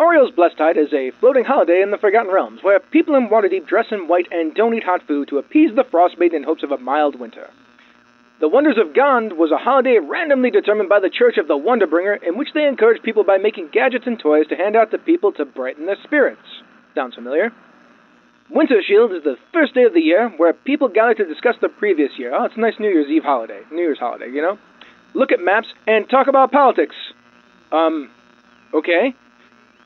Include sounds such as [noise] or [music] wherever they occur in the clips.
Auril's Blesstide is a floating holiday in the Forgotten Realms where people in Waterdeep dress in white and don't eat hot food to appease the frostbite in hopes of a mild winter. The Wonders of Gond was a holiday randomly determined by the Church of the Wonderbringer in which they encouraged people by making gadgets and toys to hand out to people to brighten their spirits. Sounds familiar? Wintershield is the first day of the year where people gather to discuss the previous year. Oh, it's a nice New Year's Eve holiday. New Year's holiday, you know? Look at maps and talk about politics. Um, okay.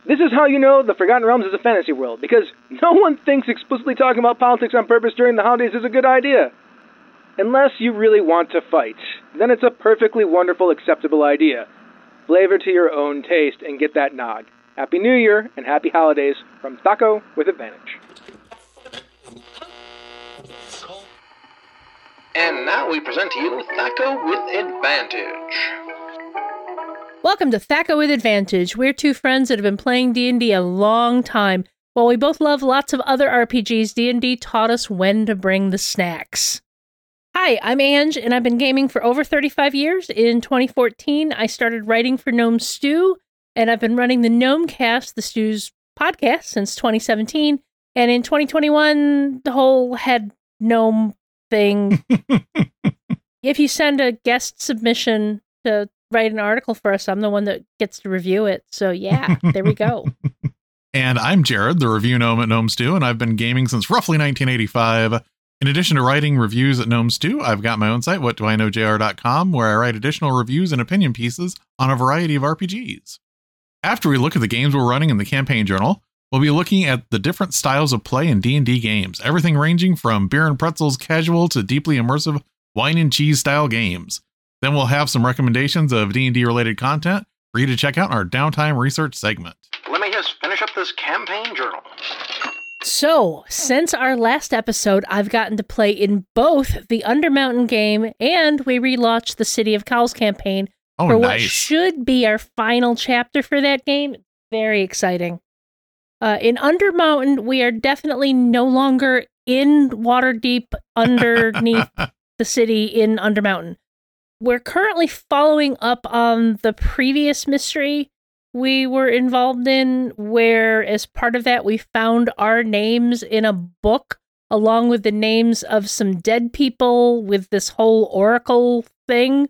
This is how you know the Forgotten Realms is a fantasy world, because no one thinks explicitly talking about politics on purpose during the holidays is a good idea. Unless you really want to fight. Then it's a perfectly wonderful, acceptable idea. Flavor to your own taste and get that nod. Happy New Year and happy holidays from THAC0 with Advantage. And now we present to you THAC0 with Advantage. Welcome to THAC0 with Advantage. We're two friends that have been playing D&D a long time. While we both love lots of other RPGs, D&D taught us when to bring the snacks. Hi, I'm Ang, and I've been gaming for over 35 years. In 2014, I started writing for Gnome Stew, and I've been running the Gnome Cast, the Stew's podcast, since 2017. And in 2021, the whole head gnome thing. [laughs] if you send a guest submission to write an article for us, I'm the one that gets to review it. So yeah, there we go. [laughs] And I'm Jared, the review gnome at Gnome Stew, and I've been gaming since roughly 1985. In addition to writing reviews at Gnome Stew, I've got my own site, whatdoiknowjr.com, where I write additional reviews and opinion pieces on a variety of RPGs. After we look at the games we're running in the campaign journal, we'll be looking at the different styles of play in D&D games, everything ranging from beer and pretzels casual to deeply immersive wine and cheese style games. Then we'll have some recommendations of D&D related content for you to check out in our downtime research segment. Let me just finish up this campaign journal. So, since our last episode, I've gotten to play in both the Undermountain game and we relaunched the City of Cowls campaign Oh, for what should be our final chapter for that game. Very exciting. Uh, in Undermountain, we are definitely no longer in Waterdeep [laughs] underneath the city in Undermountain. We're currently following up on the previous mystery we were involved in, where as part of that, we found our names in a book along with the names of some dead people with this whole oracle thing.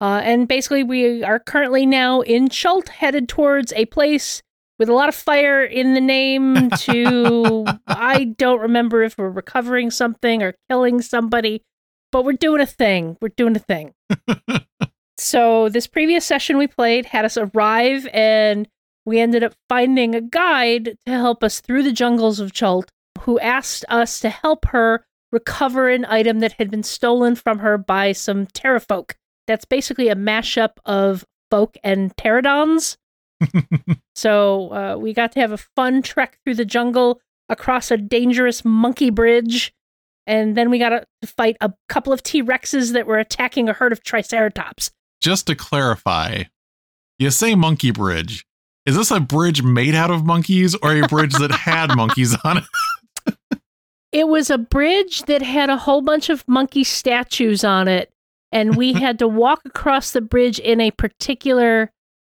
Uh, and basically, we are currently now in Chult, headed towards a place with a lot of fire in the name. To [laughs] I don't remember if we're recovering something or killing somebody, but we're doing a thing. We're doing a thing. [laughs] so this previous session we played had us arrive, and we ended up finding a guide to help us through the jungles of Chult, who asked us to help her recover an item that had been stolen from her by some pterafolk that's basically a mashup of folk and pterodons. [laughs] so uh, we got to have a fun trek through the jungle across a dangerous monkey bridge, and then we got to fight a couple of T Rexes that were attacking a herd of Triceratops. Just to clarify, you say monkey bridge. Is this a bridge made out of monkeys or a bridge that had [laughs] monkeys on it? It was a bridge that had a whole bunch of monkey statues on it, and we [laughs] had to walk across the bridge in a particular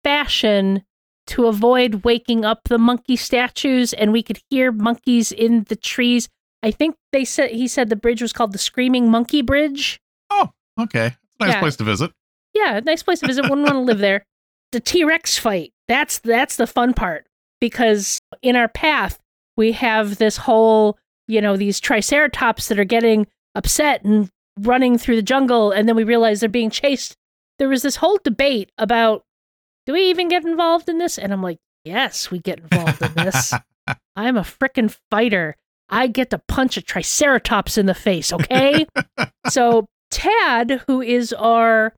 fashion to avoid waking up the monkey statues and we could hear monkeys in the trees. I think they said he said the bridge was called the Screaming Monkey Bridge. Oh, okay. Nice Yeah. place to visit. Yeah, nice place to visit. Wouldn't want to live there. [laughs] The T Rex fight. That's that's the fun part because in our path we have this whole, you know, these Triceratops that are getting upset and running through the jungle, and then we realize they're being chased. There was this whole debate about do we even get involved in this? And I'm like, yes, we get involved in this. [laughs] I'm a frickin' fighter. I get to punch a Triceratops in the face, okay? [laughs] so Tad, who is our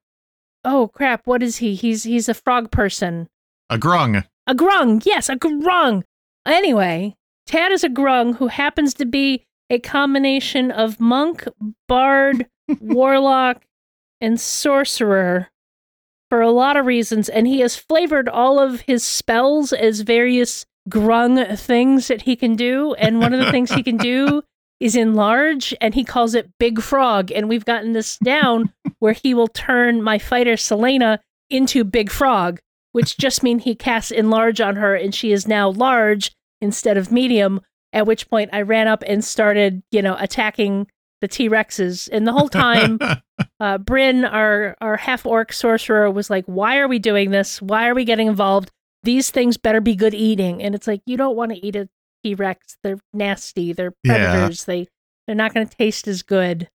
oh crap, what is he? He's he's a frog person. A grung. A grung, yes, a grung. Anyway, Tad is a grung who happens to be a combination of monk, bard, [laughs] warlock, and sorcerer for a lot of reasons, and he has flavored all of his spells as various grung things that he can do. And one of the things he can do [laughs] is enlarge, and he calls it Big Frog. And we've gotten this down where he will turn my fighter Selena into Big Frog. which [laughs] just means he casts enlarge on her and she is now large instead of medium. At which point I ran up and started, you know, attacking the T Rexes. And the whole time, [laughs] uh, Bryn, our our half orc sorcerer, was like, "Why are we doing this? Why are we getting involved? These things better be good eating." And it's like you don't want to eat a T Rex. They're nasty. They're Yeah. predators. They they're not going to taste as good.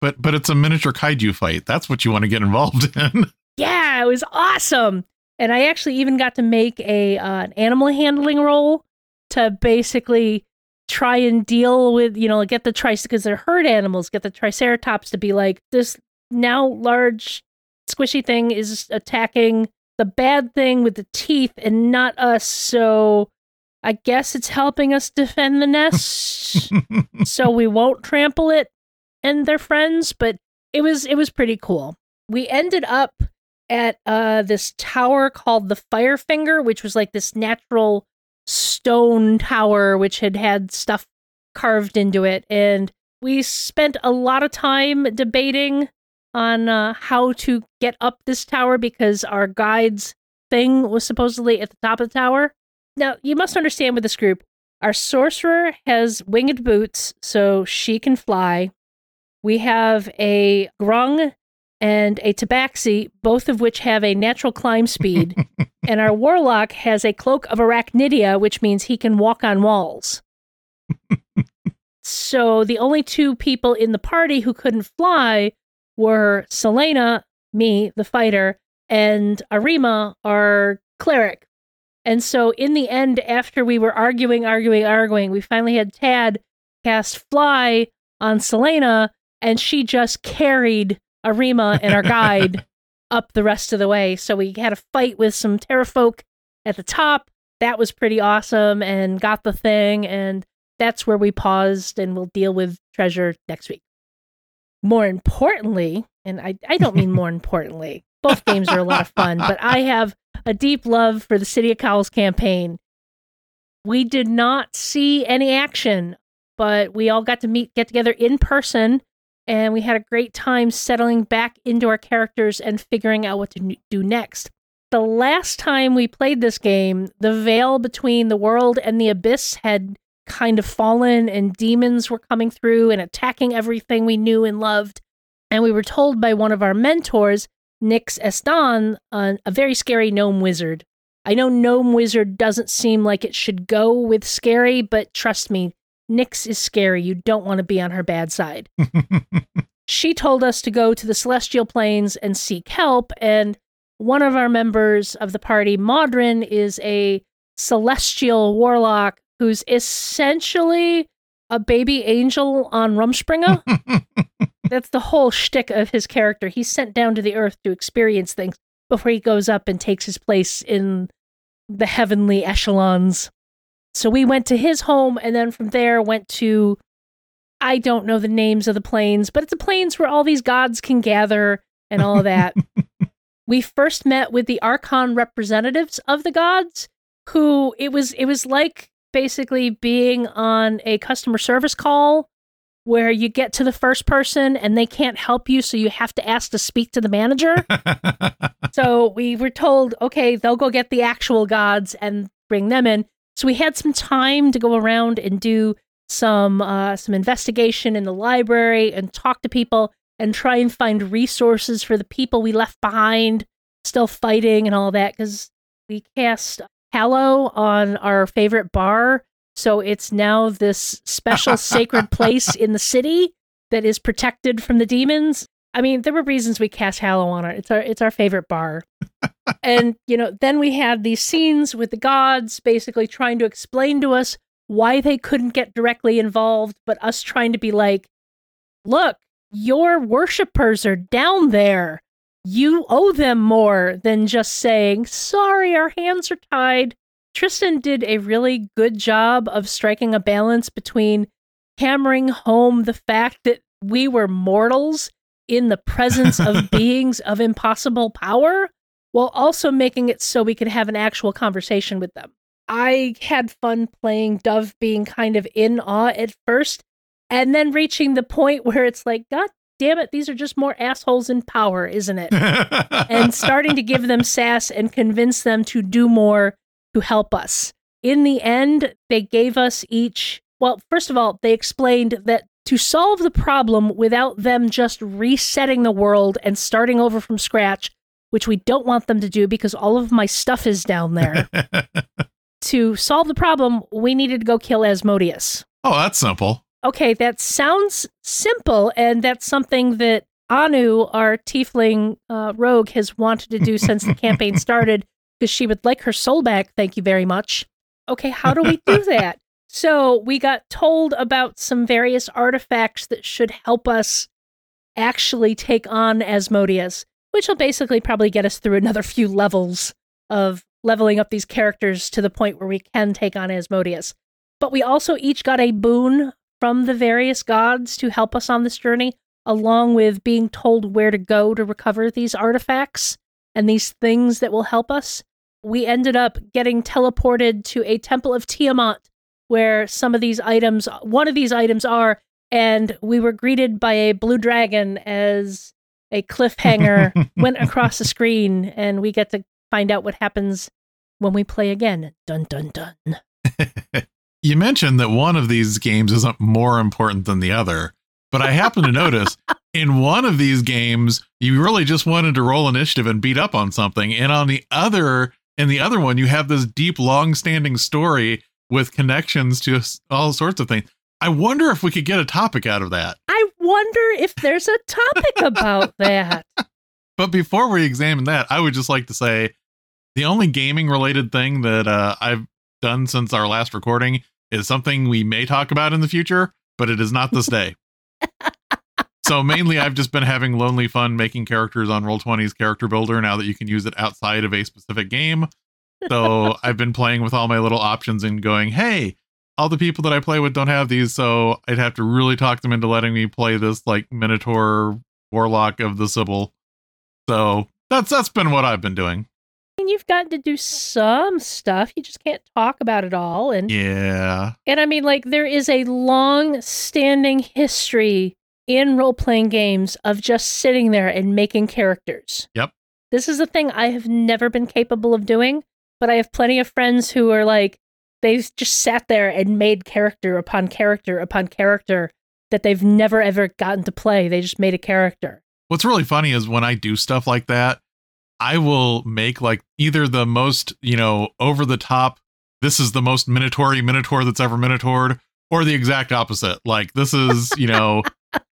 but but it's a miniature kaiju fight. That's what you want to get involved [laughs] in. Yeah, it was awesome. And I actually even got to make a uh, an animal handling roll to basically try and deal with, you know, get the trice because they're herd animals, get the triceratops to be like this now large squishy thing is attacking the bad thing with the teeth and not us. So I guess it's helping us defend the nest. [laughs] so we won't trample it and their friends, but it was it was pretty cool. We ended up at uh this tower called the Firefinger, which was like this natural stone tower which had had stuff carved into it and we spent a lot of time debating on uh, how to get up this tower because our guide's thing was supposedly at the top of the tower. Now, you must understand with this group, our sorcerer has winged boots, so she can fly. We have a grung and a tabaxi, both of which have a natural climb speed. [laughs] and our warlock has a cloak of arachnida, which means he can walk on walls. [laughs] so the only two people in the party who couldn't fly were Selena, me, the fighter, and Arima, our cleric. And so in the end, after we were arguing, arguing, arguing, we finally had Tad cast fly on Selena, and she just carried Arima and our guide [laughs] up the rest of the way. So we had a fight with some pterafolk at the top. That was pretty awesome and got the thing. And that's where we paused and we'll deal with treasure next week. More importantly, and I, I don't mean more importantly, both games are a lot of fun, but I have a deep love for the City of Cowls campaign. We did not see any action, but we all got to meet, get together in person and we had a great time settling back into our characters and figuring out what to do next. The last time we played this game, the veil between the world and the abyss had kind of fallen, and demons were coming through and attacking everything we knew and loved. And we were told by one of our mentors, Nix Estan, a very scary gnome wizard. I know gnome wizard doesn't seem like it should go with scary, but trust me, Nix is scary. You don't want to be on her bad side. [laughs] she told us to go to the celestial planes and seek help. And one of our members of the party, Modrin, is a celestial warlock who's essentially a baby angel on Rumspringa. [laughs] That's the whole shtick of his character. He's sent down to the earth to experience things before he goes up and takes his place in the heavenly echelons. So we went to his home and then from there went to I don't know the names of the planes, but it's a plains where all these gods can gather and all of that. [laughs] we first met with the archon representatives of the gods who it was it was like basically being on a customer service call where you get to the first person and they can't help you so you have to ask to speak to the manager. [laughs] so we were told, okay, they'll go get the actual gods and bring them in. So we had some time to go around and do some uh, some investigation in the library and talk to people and try and find resources for the people we left behind, still fighting and all that. Because we cast Hallow on our favorite bar, so it's now this special [laughs] sacred place in the city that is protected from the demons. I mean, there were reasons we cast Hallow on it. It's our it's our favorite bar. [laughs] and, you know, then we had these scenes with the gods basically trying to explain to us why they couldn't get directly involved, but us trying to be like, look, your worshippers are down there. You owe them more than just saying, sorry, our hands are tied. Tristan did a really good job of striking a balance between hammering home the fact that we were mortals in the presence of [laughs] beings of impossible power while also making it so we could have an actual conversation with them. I had fun playing Dove being kind of in awe at first and then reaching the point [laughs] where it's like, God damn it, these are just more assholes in power, isn't it? [laughs] and starting to give them sass and convince them to do more to help us. In the end, they gave us each, well, first of all, they explained that to solve the problem without them just resetting the world and starting over from scratch, which we don't want them to do because all of my stuff is down there. [laughs] to solve the problem, we needed to go kill Asmodeus. oh, that's simple. Okay, that sounds simple, and that's something that Anu, our tiefling uh, rogue, has wanted to do since the campaign [laughs] started because she would like her soul back. Thank you very much. Okay, how do we do [laughs] that? So we got told about some various artifacts that should help us actually take on Asmodeus, which will basically probably get us through another [laughs] few levels of leveling up these characters to the point where we can take on Asmodeus. But we also each got a boon from the various gods to help us on this journey, along with being told where to go to recover these artifacts and these things that will help us. We ended up getting teleported to a temple of Tiamat where some of these items, one of these items are, and we were greeted by a blue dragon as a cliffhanger [laughs] went across the screen, and we get to find out what happens when we play again. Dun dun dun. [laughs] You mentioned that one of these games isn't more important than the other, but I happen to notice [laughs] in one of these games, you really just wanted to roll initiative and beat up on something. And on the other, in the other one, you have this deep, long standing story with connections to all sorts of things. I wonder if we could get a topic out of that. I wonder if there's a topic about [laughs] that. But before we examine that, I would just like to say the only gaming related thing that uh, I've done since our last recording is something we may talk about in the future, but it is not this day. [laughs] so mainly I've just been having lonely fun making characters on Roll20's character builder now that you can use it outside of a specific game. So [laughs] I've been playing with all my little options and going, hey, all the people that I play with don't have these, so I'd have to really talk them into letting me play this like Minotaur Warlock of the Sybil. So that's that's been what I've been doing. You've gotten to do some stuff. You just can't talk about it all. And Yeah. And I mean, like, there is a long standing history in role playing games of just sitting there and making characters. Yep. This is a thing I have never been capable of doing, but I have plenty of friends who are like, they've just sat there and made character upon character upon character that they've never ever gotten to play. They just made a character. What's really funny is when I do stuff like that, I will make like either the most, you know, over the top, this is the most Minotaur Minotaur that's ever Minotaured, or the exact opposite. Like this is, you know,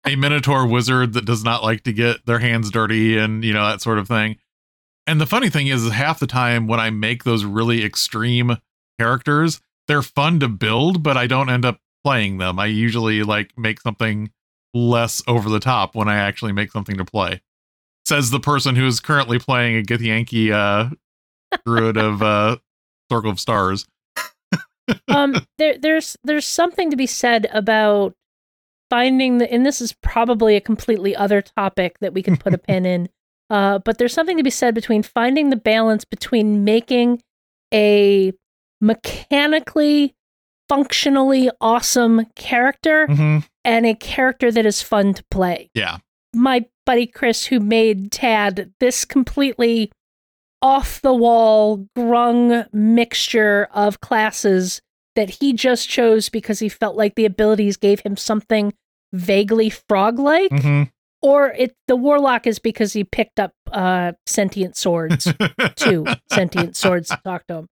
a Minotaur wizard that does not like to get their hands dirty and, you know, that sort of thing. And the funny thing is, is half the time when I make those really extreme characters, they're fun to build, but I don't end up playing them. I usually like make something less over the top when I actually make something to play. Says the person who is currently playing a Githyanki uh druid of uh Circle of Stars. [laughs] um there there's there's something to be said about finding the and this is probably a completely other topic that we can put a pin in [laughs] uh but there's something to be said between finding the balance between making a mechanically functionally awesome character Mhm. and a character that is fun to play Yeah. my buddy Chris, who made Tad this completely off the wall, grung mixture of classes that he just chose because he felt like the abilities gave him something vaguely frog like, Mhm. or it the warlock is because he picked up uh, sentient swords, [laughs] two sentient swords to talk to him.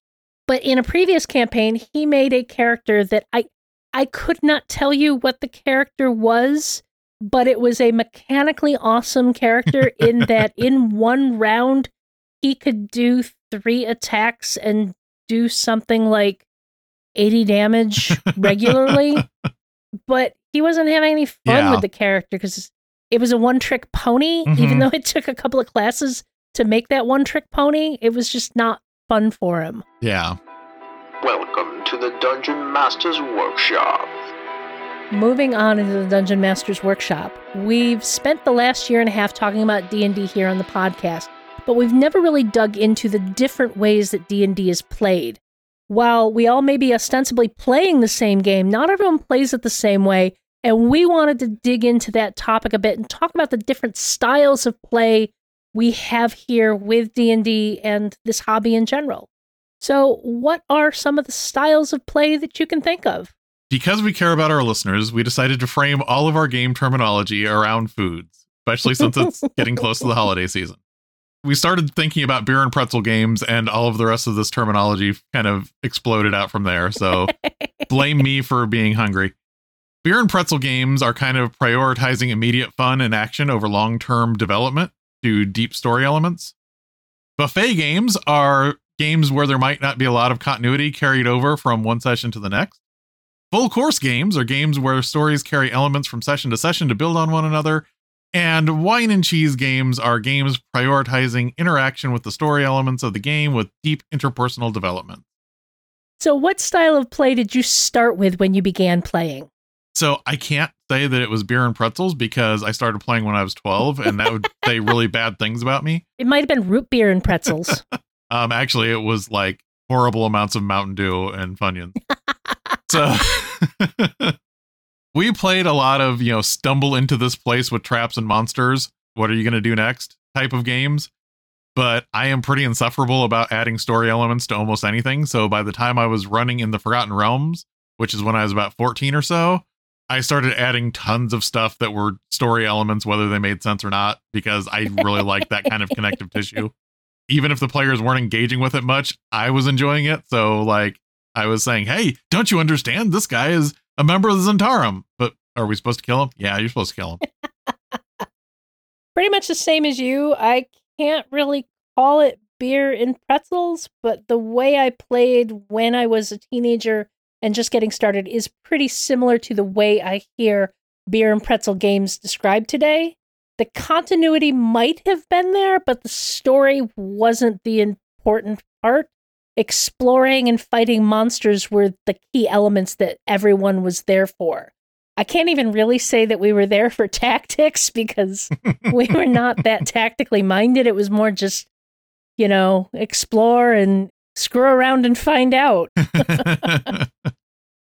But in a previous campaign, he made a character that I I could not tell you what the character was, but it was a mechanically awesome character in [laughs] that in one round he could do three attacks and do something like 80 damage regularly. [laughs] but he wasn't having any fun Yeah. with the character because it was a one trick pony, even Mhm. though [laughs] it took a couple of classes to make that one trick pony. It was just not fun for him. yeah. Welcome to the Dungeon Master's Workshop. Moving on into the Dungeon Master's Workshop, we've spent the last year and a half talking about D&D here on the podcast, but we've never really dug into the different ways that D&D is played. While we all may be ostensibly playing the same game, not everyone plays it the same way, And we wanted to dig into that topic a bit and talk about the different styles of play we have here with D&D and this hobby in general. So, what are some of the styles of play that you can think of? Because we care about our listeners, we decided to frame all of our game terminology around foods, especially since it's [laughs] getting close to the holiday season. We started thinking about beer and pretzel games, and all of the rest of this terminology kind of exploded out from there. So, [laughs] blame me for being hungry. Beer and pretzel games are kind of prioritizing immediate fun and action over long term development to deep story elements. Buffet games are games where there might not be a lot of continuity carried over from one session to the next. Full course games are games where stories carry elements from session to session to build on one another. And wine and cheese games are games prioritizing interaction with the story elements of the game with deep interpersonal development. So, what style of play did you start with when you began playing? So, I can't say that it was beer and pretzels because I started playing when I was 12, and that would [laughs] say really bad things about me. It might have been root beer and pretzels. [laughs] Um, actually, it was like horrible amounts of Mountain Dew and Funyuns. [laughs] so [laughs] we played a lot of you know stumble into this place with traps and monsters. What are you going to do next? Type of games. But I am pretty insufferable about adding story elements to almost anything. So by the time I was running in the Forgotten Realms, which is when I was about 14 or so, I started adding tons of stuff that were story elements, whether they made sense or not, because I really like that kind of connective tissue [laughs] even if the players weren't engaging with it much, I was enjoying it. So like I was saying, "Hey, don't you understand? This guy is a member of the Zhentarim. But are we supposed to kill him? Yeah, you're supposed to kill him. [laughs] Pretty much the same as you. I can't really call it beer and pretzels, but the way I played when I was a teenager and just getting started is pretty similar to the way I hear beer and pretzel games described today the continuity might have been there, but the story wasn't the important part. Exploring and fighting monsters were the key elements that everyone was there for. I can't even really say that we were there [laughs] for tactics because we [laughs] were not that tactically minded. It was more just, you know, explore and screw around and find out. [laughs]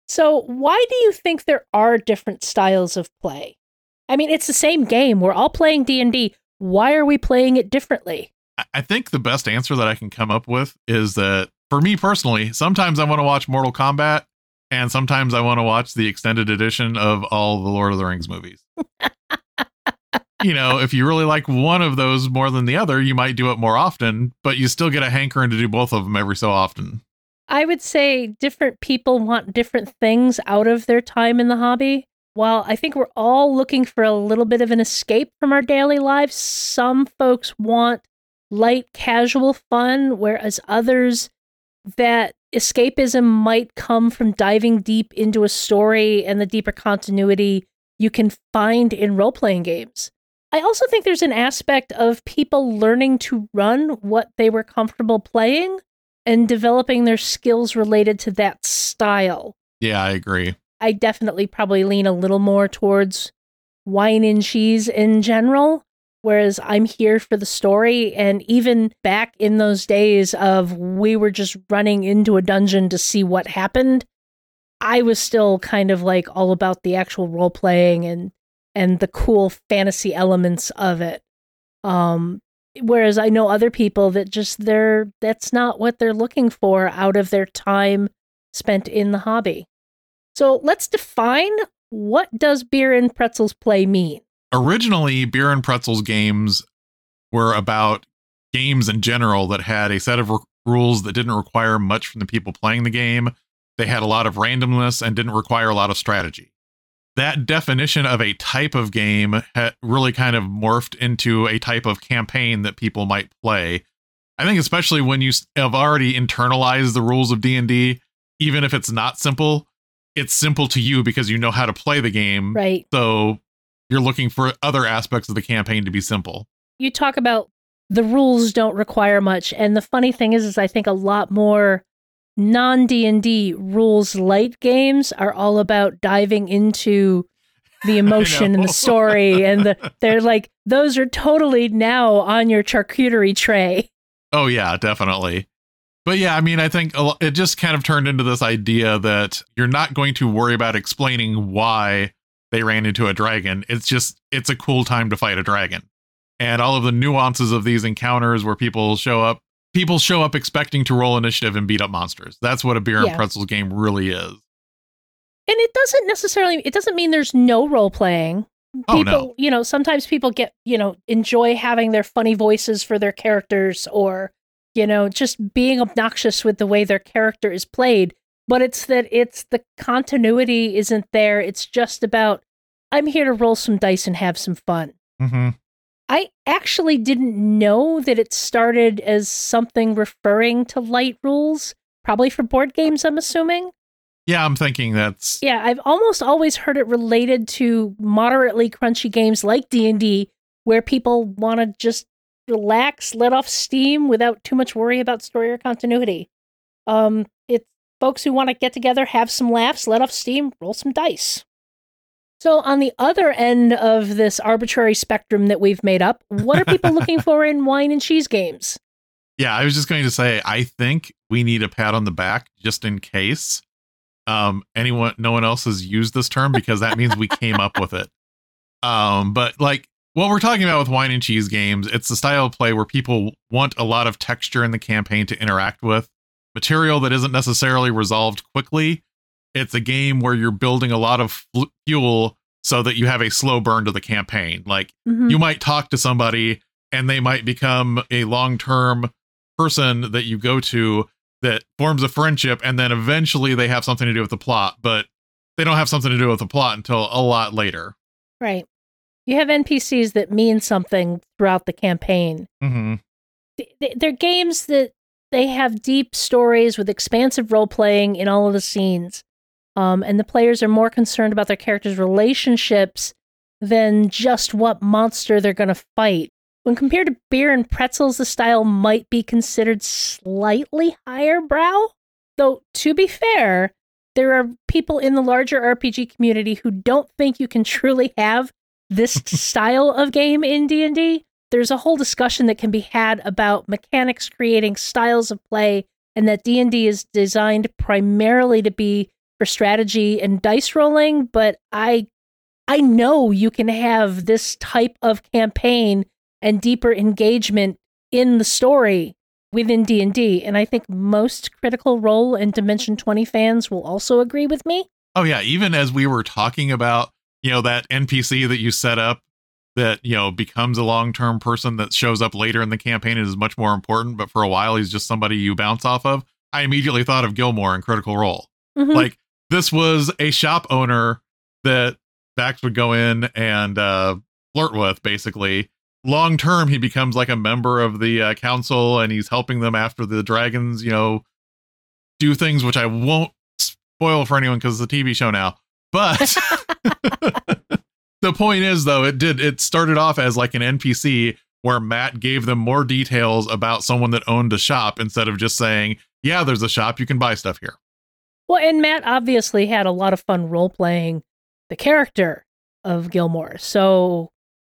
so, why do you think there are different styles of play? I mean, it's the same game. We're all playing D&D. Why are we playing it differently? I think the best answer that I can come up with is that for me personally, sometimes I want to watch Mortal Kombat and sometimes I want to watch the extended edition of all the Lord of the Rings movies. [laughs] you know, if you really like one of those more than the other, you might do it more often, but you still get a hankering to do both of them every so often. I would say different people want different things out of their time in the hobby. While I think we're all looking for a little bit of an escape from our daily lives, some folks want light, casual fun, whereas others, that escapism might come from diving deep into a story and the deeper continuity you can find in role playing games. I also think there's an aspect of people learning to run what they were comfortable playing and developing their skills related to that style. Yeah, I agree. I definitely probably lean a little more towards wine and cheese in general, whereas I'm here for the story. And even back in those days of we were just running into a dungeon to see what happened, I was still kind of like all about the actual role playing and and the cool fantasy elements of it. Um, whereas I know other people that just they're that's not what they're looking for out of their time spent in the hobby. So let's define what does beer and pretzels play mean? Originally, beer and pretzels games were about games in general that had a set of r- rules that didn't require much from the people playing the game. They had a lot of randomness and didn't require a lot of strategy. That definition of a type of game had really kind of morphed into a type of campaign that people might play. I think especially when you have already internalized the rules of D&D, even if it's not simple, it's simple to you because you know how to play the game. Right. So you're looking for other aspects of the campaign to be simple. You talk about the rules don't require much and the funny thing is is I think a lot more non D&D rules light games are all about diving into the [laughs] emotion and the [laughs] story and the they're like those are totally now on your charcuterie tray. Oh yeah, definitely. But yeah, I mean, I think it just kind of turned into this idea that you're not going to worry about explaining why they ran into a dragon. It's just it's a cool time to fight a dragon. And all of the nuances of these encounters where people show up people show up expecting to roll initiative and beat up monsters. That's what a beer and pretzels game really is. And it doesn't necessarily it doesn't mean there's no role playing. Oh, People, no. you know, sometimes people get, you know, enjoy having their funny voices for their characters or, you know, just being obnoxious with the way their character is played. But it's that it's the continuity isn't there. It's just about I'm here to roll some dice and have some fun. hmm I actually didn't know that it started as something referring to light rules, probably for board games, I'm assuming. Yeah, I'm thinking that's Yeah, I've almost always heard it related to moderately crunchy games like D&D where people want to just relax, let off steam without too much worry about story or continuity. Um folks who want to get together, have some laughs, let off steam, roll some dice. So on the other end of this arbitrary spectrum that we've made up, what are people looking [laughs] for in wine and cheese games? Yeah, I was just going to say I think we need a pat on the back just in case um anyone no one else has used this term because that means we came up with it. Um but like what we're talking about with wine and cheese games, it's the style of play where people want a lot of texture in the campaign to interact with, material that isn't necessarily resolved quickly. It's a game where you're building a lot of fuel so that you have a slow burn to the campaign. Like Mhm. you might talk to somebody and they might become a long-term person that you go to that forms a friendship and then eventually they have something to do with the plot but they don't have something to do with the plot until a lot later Right. You have NPCs that mean something throughout the campaign. hmm th- they're games that they have deep stories with expansive role playing in all of the scenes. Um, and the players are more concerned about their characters' relationships than just what monster they're going to fight. When compared to beer and pretzels, the style might be considered slightly higher brow. Though, to be fair, there are people in the larger RPG community who don't think you can truly have this [laughs] style of game in D&D there's a whole discussion that can be had about mechanics creating styles of play and that D&D is designed primarily to be for strategy and dice rolling but I I know you can have this type of campaign and deeper engagement in the story within D&D and I think most critical role and dimension 20 fans will also agree with me. Oh yeah even as we were talking about you know that npc that you set up that you know becomes a long-term person that shows up later in the campaign and is much more important but for a while he's just somebody you bounce off of i immediately thought of gilmore in critical role Mhm. like this was a shop owner that Vax would go in and uh, flirt with, basically. Long term, he becomes like a member of the uh, council, and he's helping them after the dragons, you know, do things which I won't spoil for anyone because it's a TV show now. But [laughs] [laughs] the point is, though, it did. It started off as like an NPC where Matt gave them more details about someone that owned a shop instead of just saying, "Yeah, there's a shop. You can buy stuff here." Well, and Matt obviously had a lot of fun role playing the character of Gilmore. So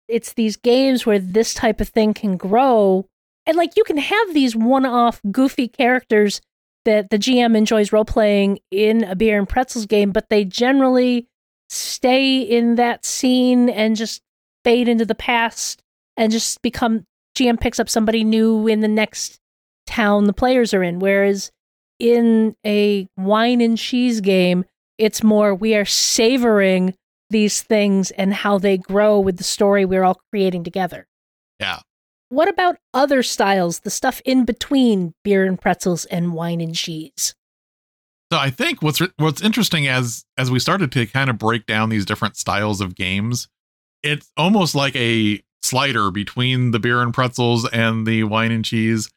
it's these games where this type of thing can grow. And like you can have these one off goofy characters that the GM enjoys role playing in a beer and pretzels game, but they generally stay in that scene and just fade into the past and just become GM picks up somebody new in the next town the players are in. Whereas in a wine and cheese game, it's more we are savoring these things and how they grow with the story we're all creating together. Yeah. What about other styles, the stuff in between beer and pretzels and wine and cheese? So I think what's what's interesting as as we started to kind of break down these different styles of games, it's almost like a slider between the beer and pretzels and the wine and cheese.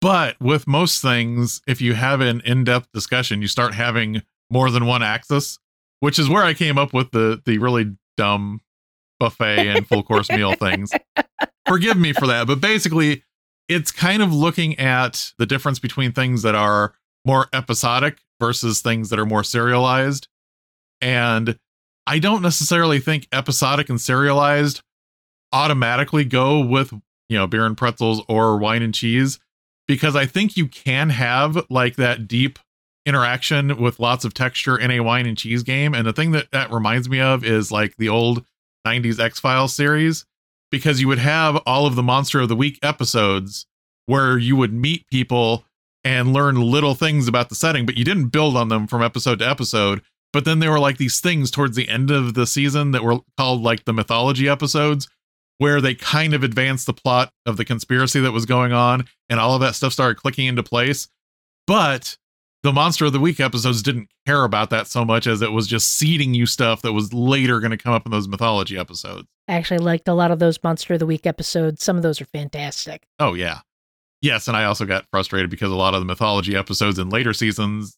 But with most things, if you have an in-depth discussion, you start having more than one axis, which is where I came up with the the really dumb buffet and full course meal things. [laughs] Forgive me for that, but basically it's kind of looking at the difference between things that are more episodic versus things that are more serialized. And I don't necessarily think episodic and serialized automatically go with, you know, beer and pretzels or wine and cheese because I think you can have like that deep interaction with lots of texture in a wine and cheese game. And the thing that that reminds me of is like the old 90s X Files series, because you would have all of the Monster of the Week episodes where you would meet people and learn little things about the setting, but you didn't build on them from episode to episode. But then there were like these things towards the end of the season that were called like the mythology episodes, where they kind of advanced the plot of the conspiracy that was going on, and all of that stuff started clicking into place. But the Monster of the Week episodes didn't care about that so much as it was just seeding you stuff that was later going to come up in those mythology episodes. I actually liked a lot of those Monster of the Week episodes. Some of those are fantastic. Oh, yeah. Yes, and I also got frustrated because a lot of the mythology episodes in later seasons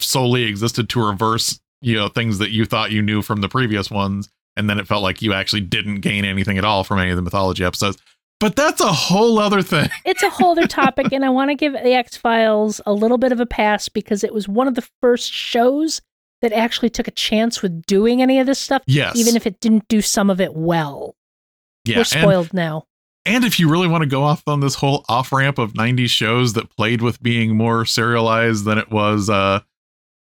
solely existed to reverse, you know, things that you thought you knew from the previous ones, and then it felt like you actually didn't gain anything at all from any of the mythology episodes. But that's a whole other thing. [laughs] It's a whole other topic, and I want to give the X Files a little bit of a pass because it was one of the first shows that actually took a chance with doing any of this stuff, Yes. even if it didn't do some of it well. yeah, We're and- spoiled now. And if you really want to go off on this whole off ramp of 90s shows that played with being more serialized than it was uh,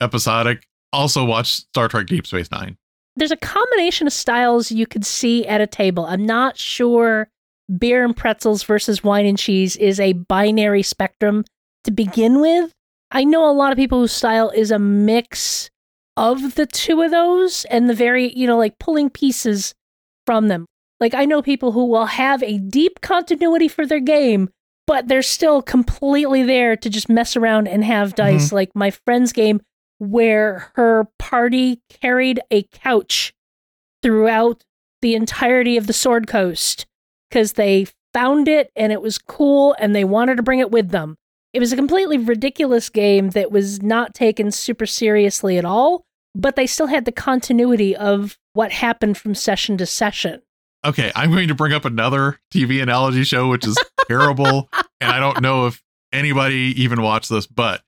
episodic, also watch Star Trek Deep Space Nine. There's a combination of styles you could see at a table. I'm not sure beer and pretzels versus wine and cheese is a binary spectrum to begin with. I know a lot of people whose style is a mix of the two of those and the very, you know, like pulling pieces from them. Like I know people who will have a deep continuity for their game, but they're still completely there to just mess around and have mm-hmm. dice. Like my friend's game where her party carried a couch throughout the entirety of the Sword Coast because they found it and it was cool and they wanted to bring it with them. It was a completely ridiculous game that was not taken super seriously at all, but they still had the continuity of what happened from session to session. Okay, I'm going to bring up another TV analogy show, which is terrible. [laughs] and I don't know if anybody even watched this, but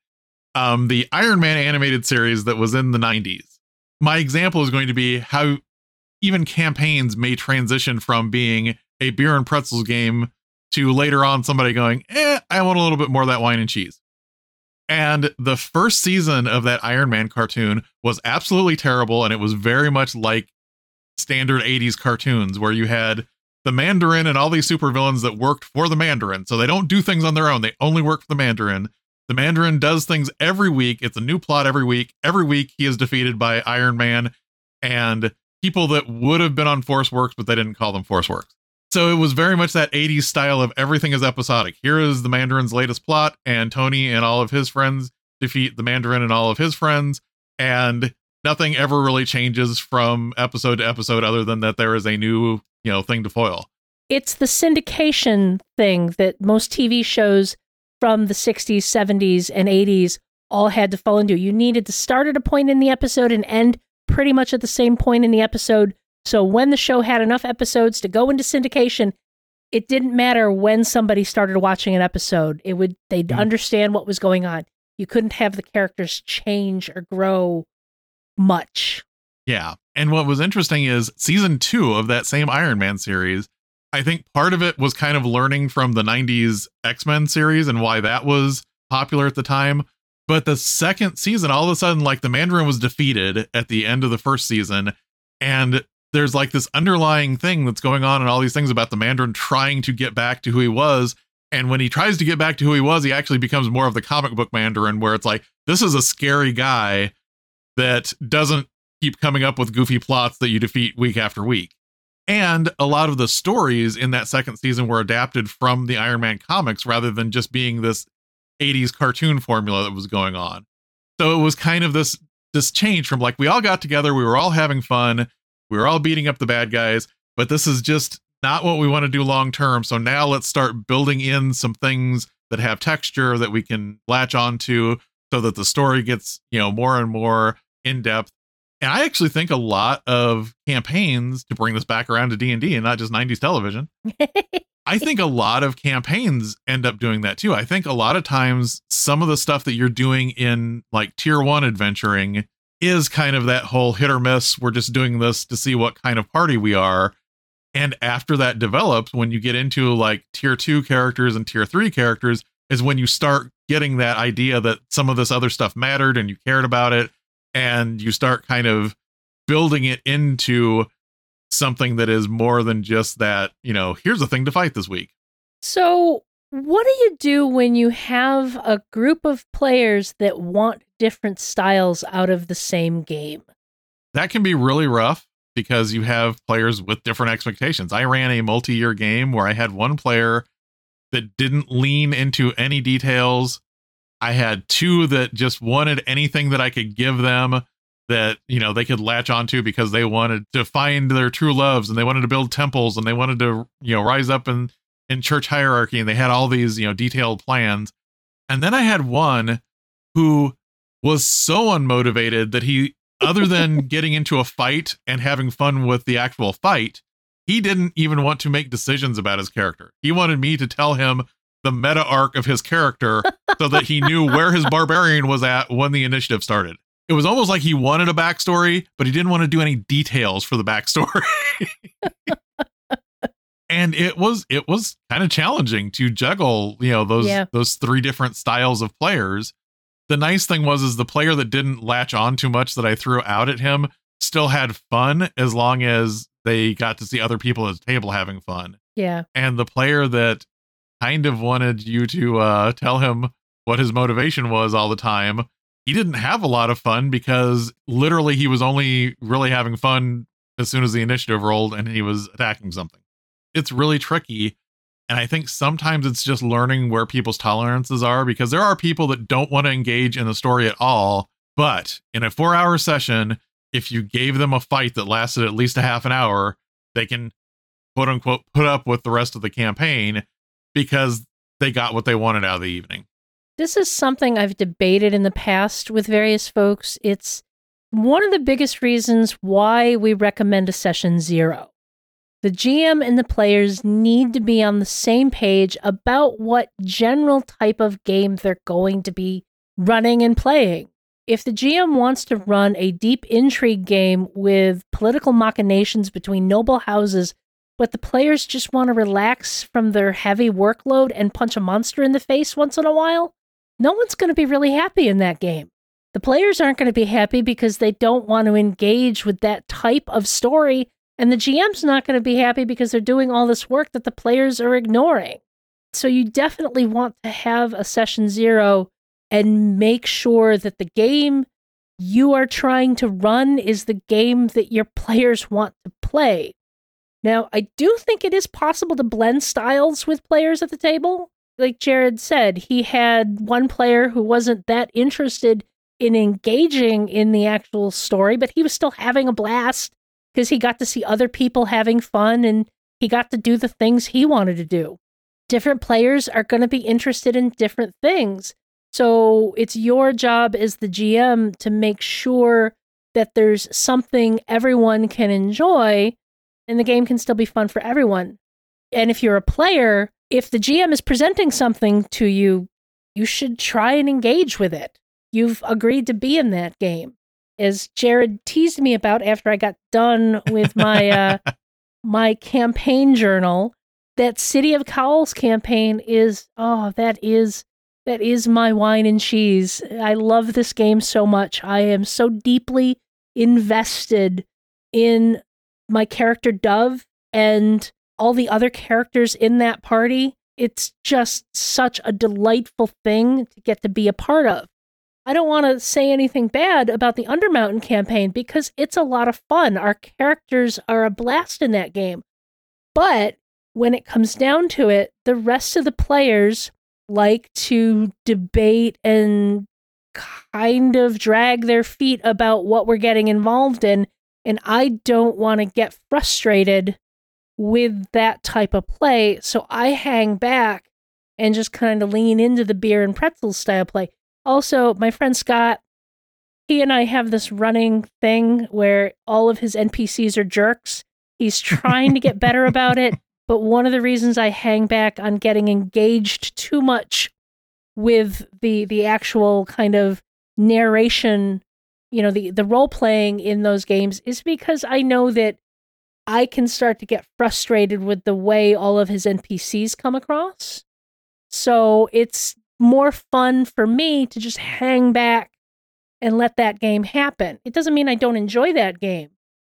um, the Iron Man animated series that was in the 90s. My example is going to be how even campaigns may transition from being a beer and pretzels game to later on somebody going, eh, I want a little bit more of that wine and cheese. And the first season of that Iron Man cartoon was absolutely terrible. And it was very much like standard 80s cartoons where you had the Mandarin and all these supervillains that worked for the Mandarin. So they don't do things on their own, they only work for the Mandarin. The Mandarin does things every week. It's a new plot every week. Every week he is defeated by Iron Man and people that would have been on Force Works, but they didn't call them Force Works. So it was very much that 80s style of everything is episodic. Here is the Mandarin's latest plot, and Tony and all of his friends defeat the Mandarin and all of his friends, and nothing ever really changes from episode to episode other than that there is a new, you know, thing to foil. It's the syndication thing that most TV shows from the 60s, 70s, and 80s all had to fall into. You needed to start at a point in the episode and end pretty much at the same point in the episode. So when the show had enough episodes to go into syndication, it didn't matter when somebody started watching an episode. It would they'd Mm. understand what was going on. You couldn't have the characters change or grow much. Yeah. And what was interesting is season two of that same Iron Man series. I think part of it was kind of learning from the 90s X Men series and why that was popular at the time. But the second season, all of a sudden, like the Mandarin was defeated at the end of the first season. And there's like this underlying thing that's going on and all these things about the Mandarin trying to get back to who he was. And when he tries to get back to who he was, he actually becomes more of the comic book Mandarin, where it's like, this is a scary guy that doesn't keep coming up with goofy plots that you defeat week after week. And a lot of the stories in that second season were adapted from the Iron Man comics rather than just being this 80s cartoon formula that was going on. So it was kind of this this change from like we all got together, we were all having fun, we were all beating up the bad guys, but this is just not what we want to do long term. So now let's start building in some things that have texture that we can latch onto so that the story gets, you know, more and more in depth. And I actually think a lot of campaigns to bring this back around to D&D and not just 90s television. [laughs] I think a lot of campaigns end up doing that too. I think a lot of times some of the stuff that you're doing in like tier 1 adventuring is kind of that whole hit or miss. We're just doing this to see what kind of party we are. And after that develops, when you get into like tier 2 characters and tier 3 characters, is when you start getting that idea that some of this other stuff mattered and you cared about it and you start kind of building it into something that is more than just that, you know, here's a thing to fight this week. So, what do you do when you have a group of players that want different styles out of the same game? That can be really rough because you have players with different expectations. I ran a multi year game where I had one player that didn't lean into any details. I had two that just wanted anything that I could give them that, you know, they could latch onto because they wanted to find their true loves and they wanted to build temples and they wanted to, you know, rise up in, in church hierarchy and they had all these, you know, detailed plans. And then I had one who was so unmotivated that he other than [laughs] getting into a fight and having fun with the actual fight, he didn't even want to make decisions about his character. He wanted me to tell him the meta arc of his character [laughs] so that he knew where his barbarian was at when the initiative started. It was almost like he wanted a backstory, but he didn't want to do any details for the backstory. [laughs] and it was it was kind of challenging to juggle, you know, those Yeah. those three different styles of players the nice thing was is the player that didn't latch on too much that I threw out at him still had fun as long as they got to see other people at the table having fun. Yeah. And the player that kind of wanted you to uh, tell him what his motivation was all the time, he didn't have a lot of fun because literally he was only really having fun as soon as the initiative rolled and he was attacking something. It's really tricky and I think sometimes it's just learning where people's tolerances are because there are people that don't want to engage in the story at all. But in a four hour session, if you gave them a fight that lasted at least a half an hour, they can quote unquote put up with the rest of the campaign because they got what they wanted out of the evening. This is something I've debated in the past with various folks. It's one of the biggest reasons why we recommend a session zero. The GM and the players need to be on the same page about what general type of game they're going to be running and playing. If the GM wants to run a deep intrigue game with political machinations between noble houses, but the players just want to relax from their heavy workload and punch a monster in the face once in a while, no one's going to be really happy in that game. The players aren't going to be happy because they don't want to engage with that type of story and the GM's not going to be happy because they're doing all this work that the players are ignoring. So you definitely want to have a session zero and make sure that the game you are trying to run is the game that your [laughs] players want to play. Now, I do think it is possible to blend styles with players at the table. Like Jared said, he had one player who wasn't that interested in engaging in the actual story, but he was still having a blast because he got to see other people having fun and he got to do the things he wanted to do. Different players are going to be interested in different things. So it's your job as the GM to make sure that there's something everyone can enjoy and the game can still be fun for everyone. And if you're a player, if the GM is presenting something to you, you should try and engage with it. You've agreed to be in that game as Jared teased me about after I got done with my uh, [laughs] my campaign journal. That City of Cowls campaign is oh that is that is my wine and cheese. I love this game so much. I am so deeply invested in my character Dove and all the other characters in that party. It's just such a delightful thing to get to be a part of. I don't want to say anything bad about the Undermountain campaign because it's a lot of fun. Our characters are a blast in that game. But when it comes down to it, the rest of the players like to debate and kind of drag their feet about what we're getting involved in. And I don't want to get frustrated with that type of play. So I hang back and just kind of lean into the beer and pretzels style play. Also, my friend Scott, he and I have this running thing where all of his NPCs are jerks. He's trying to get [laughs] better about it, but one of the reasons I hang back on getting engaged too much with the the actual kind of narration, you know, the the role playing in those games is because I know that I can start to get frustrated with the way all of his NPCs come across. So it's more fun for me to just hang back and let that game happen. It doesn't mean I don't enjoy that game.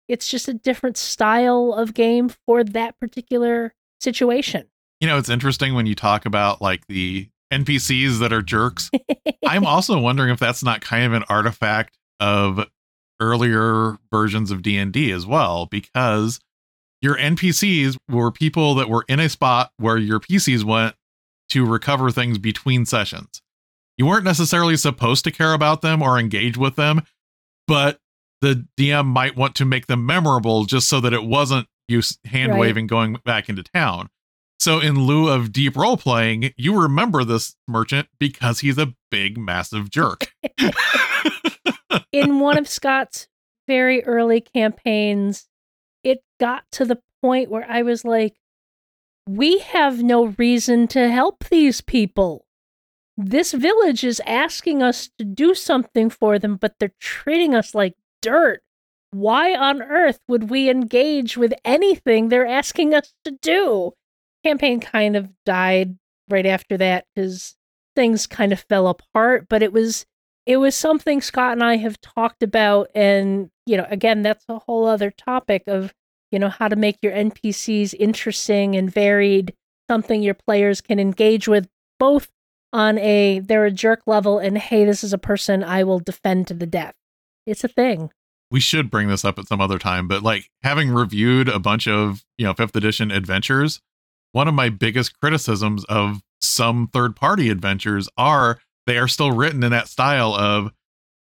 It's just a different style of game for that particular situation. You know, it's interesting when you talk about like the NPCs that are jerks. [laughs] I'm also wondering if that's not kind of an artifact of earlier versions of D&D as well because your NPCs were people that were in a spot where your PCs went to recover things between sessions. You weren't necessarily supposed to care about them or engage with them, but the DM might want to make them memorable just so that it wasn't you hand waving right. going back into town. So, in lieu of deep role playing, you remember this merchant because he's a big, massive jerk. [laughs] in one of Scott's very early campaigns, it got to the point where I was like, we have no reason to help these people. This village is asking us to do something for them, but they're treating us like dirt. Why on earth would we engage with anything they're asking us to do? Campaign kind of died right after that because things kind of fell apart, but it was it was something Scott and I have talked about and you know again that's a whole other topic of you know, how to make your NPCs interesting and varied, something your players can engage with both on a they're a jerk level and hey, this is a person I will defend to the death. It's a thing. We should bring this up at some other time, but like having reviewed a bunch of, you know, 5th edition adventures, one of my biggest criticisms of some third party adventures are they are still written in that style of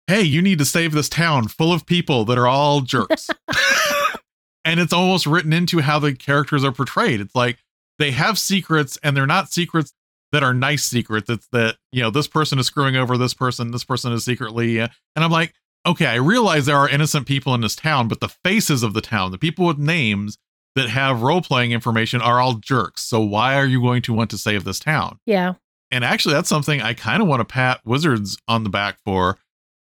hey, you need to save this town full of people that are all jerks. [laughs] [laughs] and it's almost written into how the characters are portrayed. It's like they have secrets and they're not secrets that are nice secrets. It's that, you know, this person is screwing over this person, this person is secretly. Uh, and I'm like, okay, I realize there are innocent people in this town, but the faces of the town, the people with names that have role playing information are all jerks. So why are you going to want to save this town? Yeah. And actually, that's something I kind of want to pat Wizards on the back for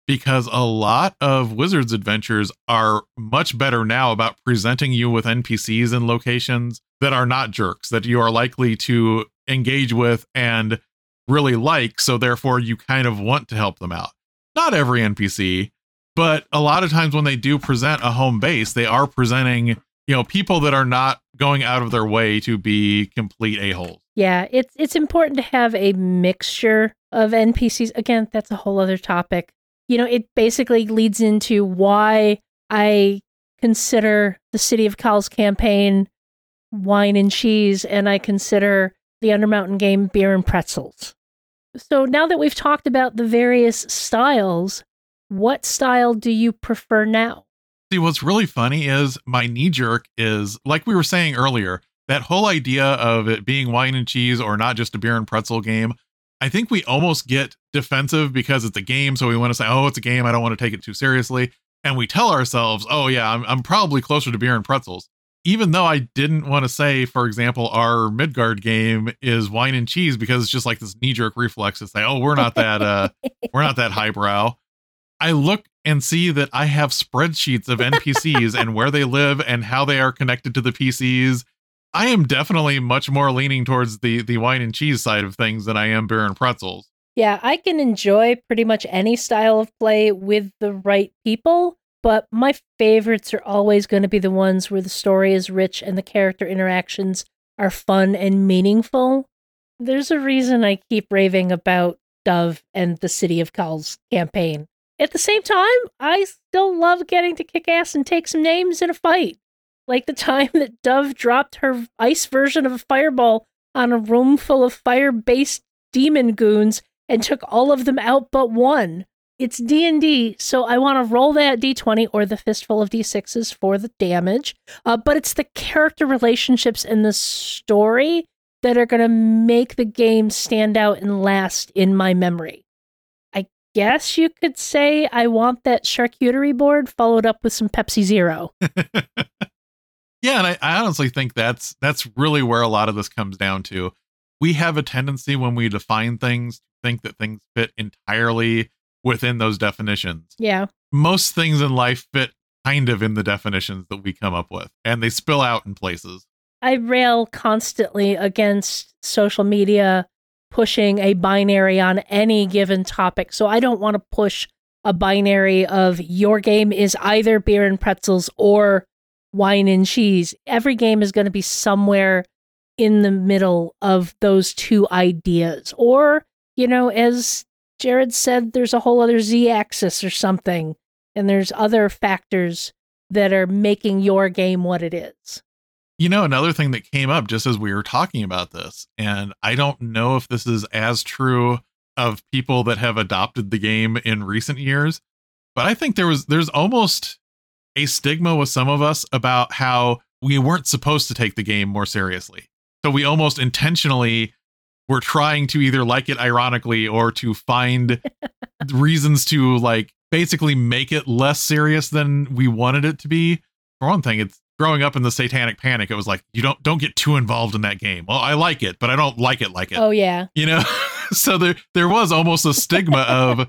because a lot of Wizards adventures are much better now about presenting you with NPCs and locations that are not jerks, that you are likely to engage with and really like. So, therefore, you kind of want to help them out. Not every NPC, but a lot of times when they do present a home base, they are presenting, you know, people that are not going out of their way to be complete a-holes. Yeah, it's it's important to have a mixture of NPCs. Again, that's a whole other topic you know, it basically leads into why I consider the City of Cal's campaign wine and cheese, and I consider the Undermountain game beer and pretzels. So now that we've talked about the various styles, what style do you prefer now? See, what's really funny is my knee jerk is like we were saying earlier, that whole idea of it being wine and cheese or not just a beer and pretzel game. I think we almost get defensive because it's a game. So we want to say, oh, it's a game. I don't want to take it too seriously. And we tell ourselves, oh, yeah, I'm, I'm probably closer to beer and pretzels. Even though I didn't want to say, for example, our Midgard game is wine and cheese because it's just like this knee jerk reflex to say, oh, we're not that, uh, [laughs] we're not that highbrow. I look and see that I have spreadsheets of NPCs and where they live and how they are connected to the PCs I am definitely much more leaning towards the the wine and cheese side of things than I am beer and pretzels. Yeah, I can enjoy pretty much any style of play with the right people, but my favorites are always going to be the ones where the story is rich and the character interactions are fun and meaningful. There's a reason I keep raving about Dove and the City of Cal's campaign. At the same time, I still love getting to kick ass and take some names in a fight. Like the time that Dove dropped her ice version of a fireball on a room full of fire based demon goons and took all of them out but one. It's D&D, so I want to roll that D20 or the fistful of D6s for the damage. Uh, but it's the character relationships and the story that are going to make the game stand out and last in my memory. I guess you could say I want that charcuterie board followed up with some Pepsi Zero. [laughs] Yeah, and I, I honestly think that's that's really where a lot of this comes down to. We have a tendency when we define things to think that things fit entirely within those definitions. Yeah. Most things in life fit kind of in the definitions that we come up with, and they spill out in places. I rail constantly against social media pushing a binary on any given topic. So I don't want to push a binary of your game is either beer and pretzels or wine and cheese. Every game is going to be somewhere in the middle of those two ideas. Or, you know, as Jared said, there's a whole other z axis or something, and there's other factors that are making your game what it is. You know, another thing that came up just as we were talking about this, and I don't know if this is as true of people that have adopted the game in recent years, but I think there was there's almost a stigma with some of us about how we weren't supposed to take the game more seriously. So we almost intentionally were trying to either like it ironically or to find [laughs] reasons to like basically make it less serious than we wanted it to be. For one thing, it's growing up in the satanic panic. It was like you don't don't get too involved in that game. Well, I like it, but I don't like it like it. Oh yeah. You know? [laughs] so there there was almost a stigma of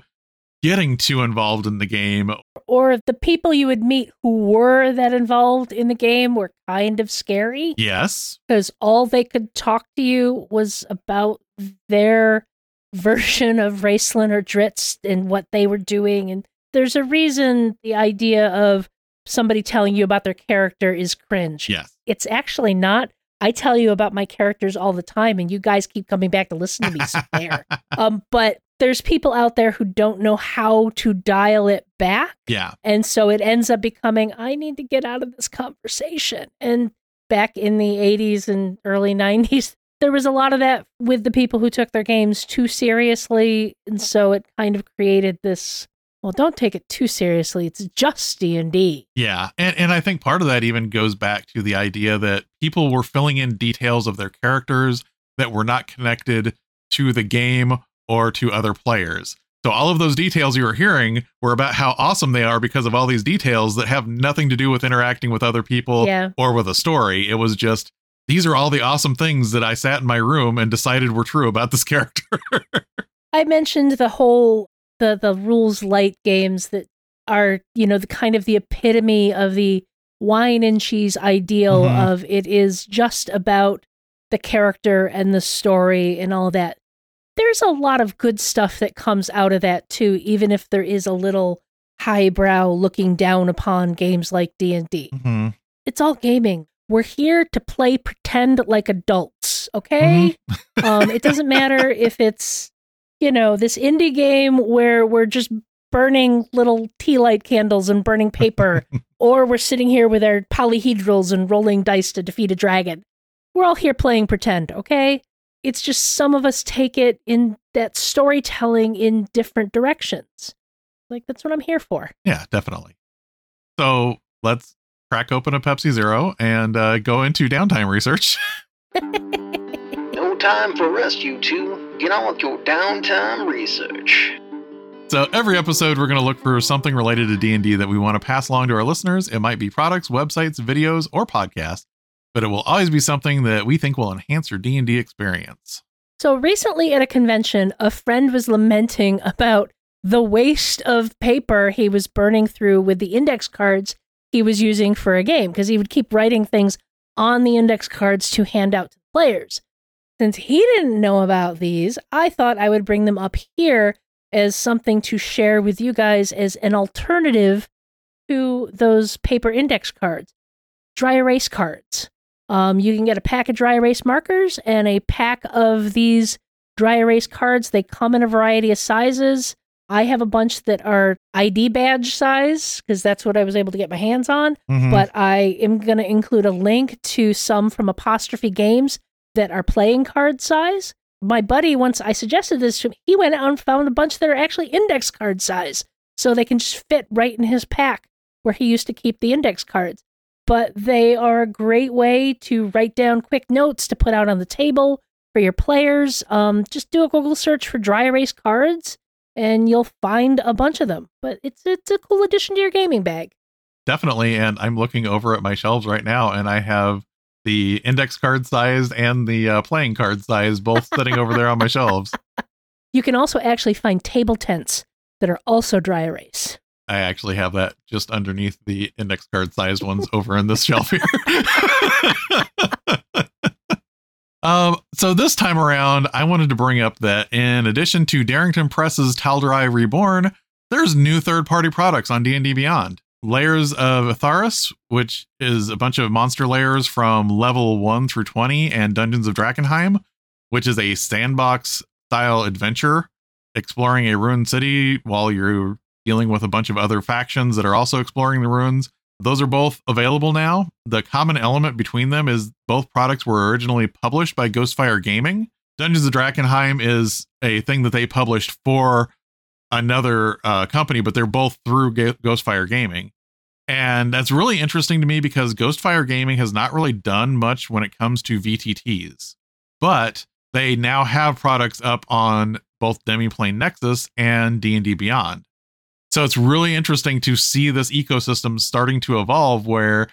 getting too involved in the game. Or the people you would meet who were that involved in the game were kind of scary. Yes. Because all they could talk to you was about their version of Raistlin or Drizzt and what they were doing. And there's a reason the idea of somebody telling you about their character is cringe. Yes. It's actually not. I tell you about my characters all the time, and you guys keep coming back to listen to me. [laughs] So there. um, but there's people out there who don't know how to dial it back. Yeah. And so it ends up becoming, I need to get out of this conversation. And back in the 80s and early 90s, there was a lot of that with the people who took their games too seriously. And so it kind of created this well don't take it too seriously it's just d&d Yeah. And and I think part of that even goes back to the idea that people were filling in details of their characters that were not connected to the game or to other players. So all of those details you were hearing were about how awesome they are because of all these details that have nothing to do with interacting with other people yeah or with a story. It was just these are all the awesome things that I sat in my room and decided were true about this [laughs] character. i mentioned the whole the the rules light games that are you know the kind of the epitome of the wine and cheese ideal Mhm. of it is just about the character and the story and all that there's a lot of good stuff that comes out of that too even if there is a little highbrow looking down upon games like d&d Mhm. it's all gaming. We're here to play pretend like adults okay? [laughs] Um it doesn't matter if it's you know this indie game where we're just burning little tea light candles and burning paper [laughs] or we're sitting here with our polyhedrals and rolling dice to defeat a dragon. We're all here playing pretend okay it's just some of us take it in that storytelling in different directions like that's what i'm here for Yeah, definitely. So let's crack open a Pepsi Zero and uh, go into downtime research. [laughs] No time for rest, you two. Get on with your downtime research. So every episode, we're going to look for something related to D and D that we want to pass along to our listeners. It might be products, websites, videos, or podcasts, but it will always be something that we think will enhance your D and D experience. So recently at a convention, a friend was lamenting about the waste of paper he was burning through with the index cards he was using for a game because he would keep writing things on the index cards to hand out to players. Since he didn't know about these, I thought I would bring them up here as something to share with you guys as an alternative to those paper index cards. Dry erase cards. Um, you can get a pack of dry erase markers and a pack of these dry erase cards. They come in a variety of sizes. I have a bunch that are ID badge size because that's what I was able to get my hands on. Mhm. But I am going to include a link to some from Apostrophe Games that are playing card size. My buddy, once I suggested this to him, he went out and found a bunch that are actually index card size. So they can just fit right in his pack where he used to keep the index cards. But they are a great way to write down quick notes to put out on the table for your players. Um, just do a Google search for dry erase cards and you'll find a bunch of them. But it's it's a cool addition to your gaming bag. Definitely. And I'm looking over at my shelves right now, and I have the index card size and the uh, playing card size both sitting over there on my shelves. [laughs] You can also actually find table tents that are also dry erase. I actually have that just underneath the index card sized ones [laughs] over in this shelf here. [laughs] Um, so this time around, I wanted to bring up that in addition to Darrington Press's Tal'Dorei Reborn, there's new third-party products on D&D Beyond. Lairs of Etharis, which is a bunch of monster lairs from level 1 through 20, and Dungeons of Drakenheim, which is a sandbox style adventure exploring a ruined city while you're dealing with a bunch of other factions that are also exploring the ruins. Those are both available now. The common element between them is both products were originally published by Ghostfire Gaming. Dungeons of Drakenheim is a thing that they published for another uh, company, but they're both through Ga- Ghostfire Gaming. And that's really interesting to me because Ghostfire Gaming has not really done much when it comes to VTTs. But they now have products up on both Demiplane Nexus and D&D Beyond. So it's really interesting to see this ecosystem starting to evolve where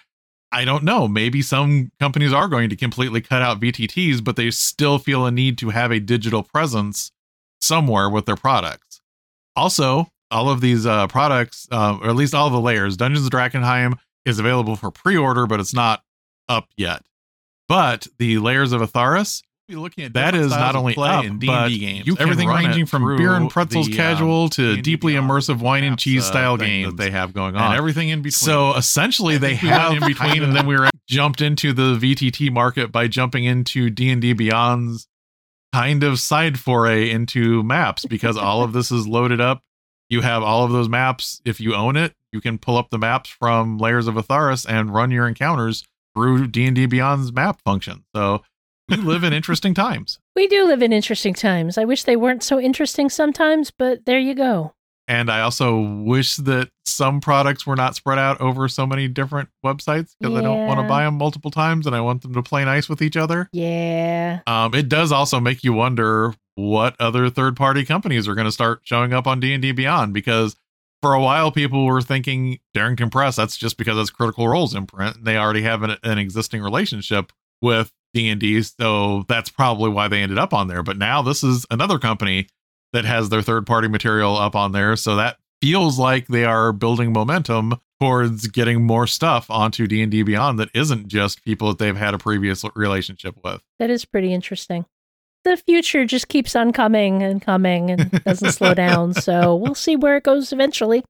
I don't know, maybe some companies are going to completely cut out VTTs, but they still feel a need to have a digital presence somewhere with their products. Also, all of these uh, products, uh, or at least all the lairs, Dungeons of Drakenheim is available for pre-order, but it's not up yet. But the Lairs of Etharis, Be looking at that different not only play up, in but D&D games. you can everything ranging from beer and pretzels the, um, casual to D&D deeply immersive wine and cheese uh, style thing games that they have going on, and everything in between. So essentially, they have in between and then we were jumped into the VTT market by jumping into D and D Beyond's kind of side foray into maps because all of this is loaded up. You have all of those maps. If you own it, you can pull up the maps from Lairs of Etharis and run your encounters through D and D Beyond's map function. So we live in interesting times. We do live in interesting times. I wish they weren't so interesting sometimes, but there you go. And I also wish that some products were not spread out over so many different websites because I don't want to buy them multiple times and I want them to play nice with each other. Yeah. Um, it does also make you wonder what other third party companies are going to start showing up on D and D Beyond because for a while people were thinking Darrington Compress, That's just because it's Critical Role's imprint. And They already have an, an existing relationship with D and D, so that's probably why they ended up on there. But now this is another company that has their third party material up on there, so that feels like they are building momentum towards getting more stuff onto D and D Beyond that isn't just people that they've had a previous relationship with. That is pretty interesting. The future just keeps on coming and coming and doesn't slow down. [laughs] So we'll see where it goes eventually.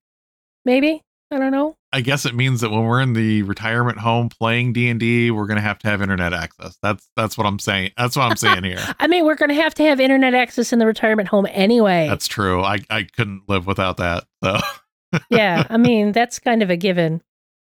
Maybe. I don't know. I guess it means that when we're in the retirement home playing D and D, we're gonna have to have internet access. That's that's what I'm saying. That's what I'm saying here. [laughs] I mean, we're going to have to have internet access in the retirement home anyway. That's true. I I couldn't live without that. So [laughs] yeah, I mean, that's kind of a given.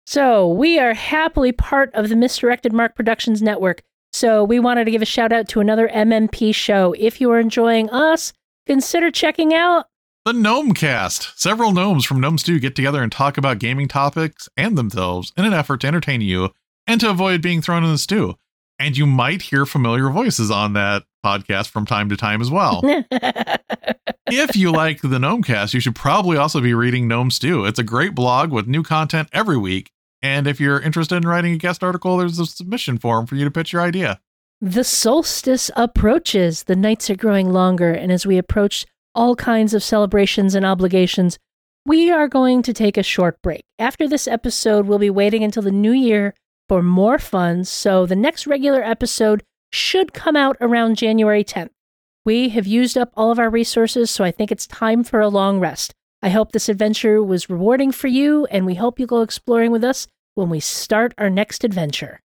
So, we are happily part of the Misdirected Mark Productions Network. So, we wanted to give a shout out to another MMP show. If you are enjoying us, consider checking out. The Gnome Cast. Several gnomes from Gnome Stew get together and talk about gaming topics and themselves in an effort to entertain you and to avoid being thrown in the stew. And you might hear familiar voices on that podcast from time to time as well. [laughs] if you like the Gnomecast, you should probably also be reading Gnome Stew. It's a great blog with new content every week. And if you're interested in writing a guest article, there's a submission form for you to pitch your idea. the solstice approaches. The nights are growing longer, and as we approach all kinds of celebrations and obligations, we are going to take a short break. After this episode, we'll be waiting until the new year for more fun, so the next regular episode should come out around January 10th. We have used up all of our resources, so I think it's time for a long rest. I hope this adventure was rewarding for you, and we hope you go exploring with us when we start our next adventure.